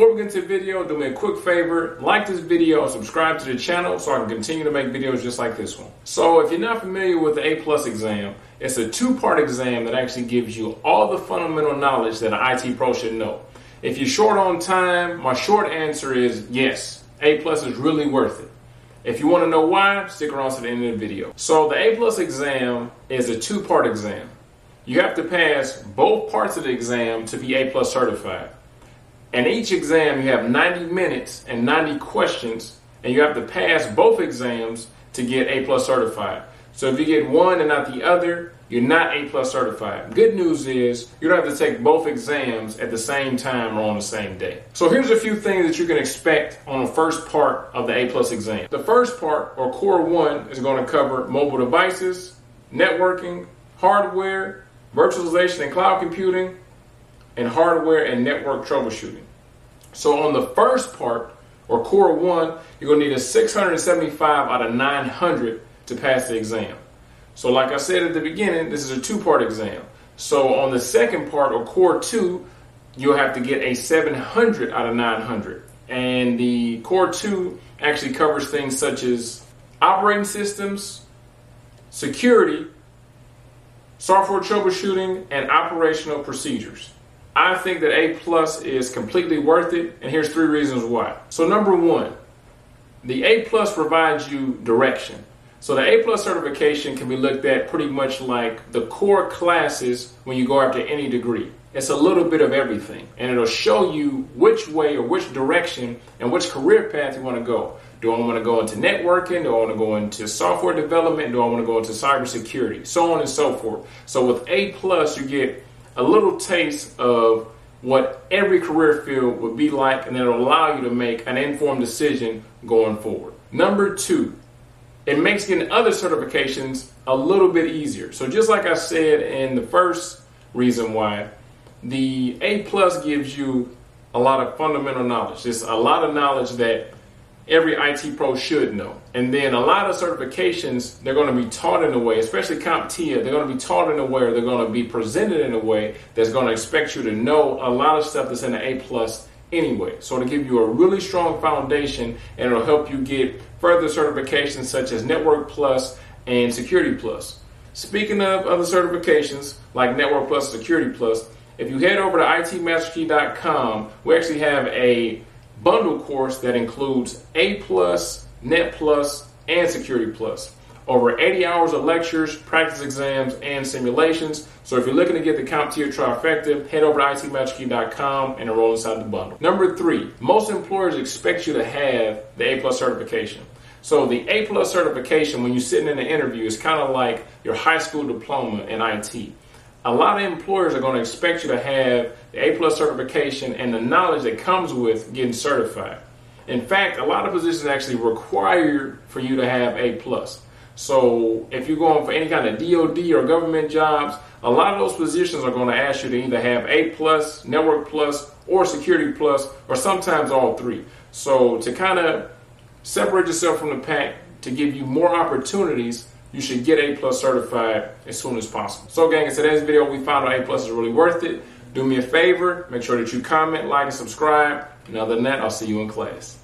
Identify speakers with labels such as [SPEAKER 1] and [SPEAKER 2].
[SPEAKER 1] Before we get into the video, do me a quick favor, like this video and subscribe to the channel so I can continue to make videos just like this one. So if you're not familiar with the A plus exam, it's a two-part exam that actually gives you all the fundamental knowledge that an IT pro should know. If you're short on time, my short answer is yes, A plus is really worth it. If you want to know why, stick around to the end of the video. So the A plus exam is a two-part exam. You have to pass both parts of the exam to be A plus certified. And each exam you have 90 minutes and 90 questions, and you have to pass both exams to get A plus certified. So if you get one and not the other, you're not A plus certified. Good news is you don't have to take both exams at the same time or on the same day. So here's a few things that you can expect on the first part of the A plus exam. The first part, or core one, is going to cover mobile devices, networking, hardware, virtualization and cloud computing, and hardware and network troubleshooting. So on the first part, or core one, you're to need a 675 out of 900 to pass the exam. So, like I said at the beginning, this is a two part exam. So, on the second part or core two, you'll have to get a 700 out of 900. And the core two actually covers things such as operating systems, security, software troubleshooting, and operational procedures. I think that A plus is completely worth it, and here's three reasons why. So, number one, the A plus provides you direction. So the A plus certification can be looked at pretty much like the core classes when you go after any degree. It's a little bit of everything, and it'll show you which way or which direction and which career path you want to go. Do I want to go into networking? Do I want to go into software development? Do I want to go into cybersecurity? So on and so forth. So with A plus, you get a little taste of what every career field would be like, and it'll allow you to make an informed decision going forward. Number two, it makes getting other certifications a little bit easier. So just like I said in the first reason why, the A plus gives you a lot of fundamental knowledge. It's a lot of knowledge that every IT pro should know. And then a lot of certifications, they're going to be taught in a way, especially CompTIA, they're going to be taught in a way or they're going to be presented in a way that's going to expect you to know a lot of stuff that's in the A plus anyway. So it'll give you a really strong foundation and it'll help you get further certifications such as Network Plus and Security Plus. Speaking of other certifications like Network Plus, Security Plus, if you head over to itmasterkey.com, we actually have a bundle course that includes A Plus, Net Plus, and Security Plus over 80 hours of lectures, practice exams, and simulations. So if you're looking to get the CompTIA trifecta, head over to itmasterkey.com and enroll inside the bundle. Number three, most employers expect you to have the A plus certification. So the A plus certification, when you're sitting in an interview, is kind of like your high school diploma in IT. A lot of employers are going to expect you to have the A plus certification and the knowledge that comes with getting certified. In fact, a lot of positions actually require for you to have A plus. So if you're going for any kind of DoD or government jobs, a lot of those positions are going to ask you to either have A plus, Network plus, or Security plus, or sometimes all three. So to kind of separate yourself from the pack, to give you more opportunities, you should get A plus certified as soon as possible. So gang, in today's video, we found out A plus is really worth it. Do me a favor, make sure that you comment, like, and subscribe. And other than that, I'll see you in class.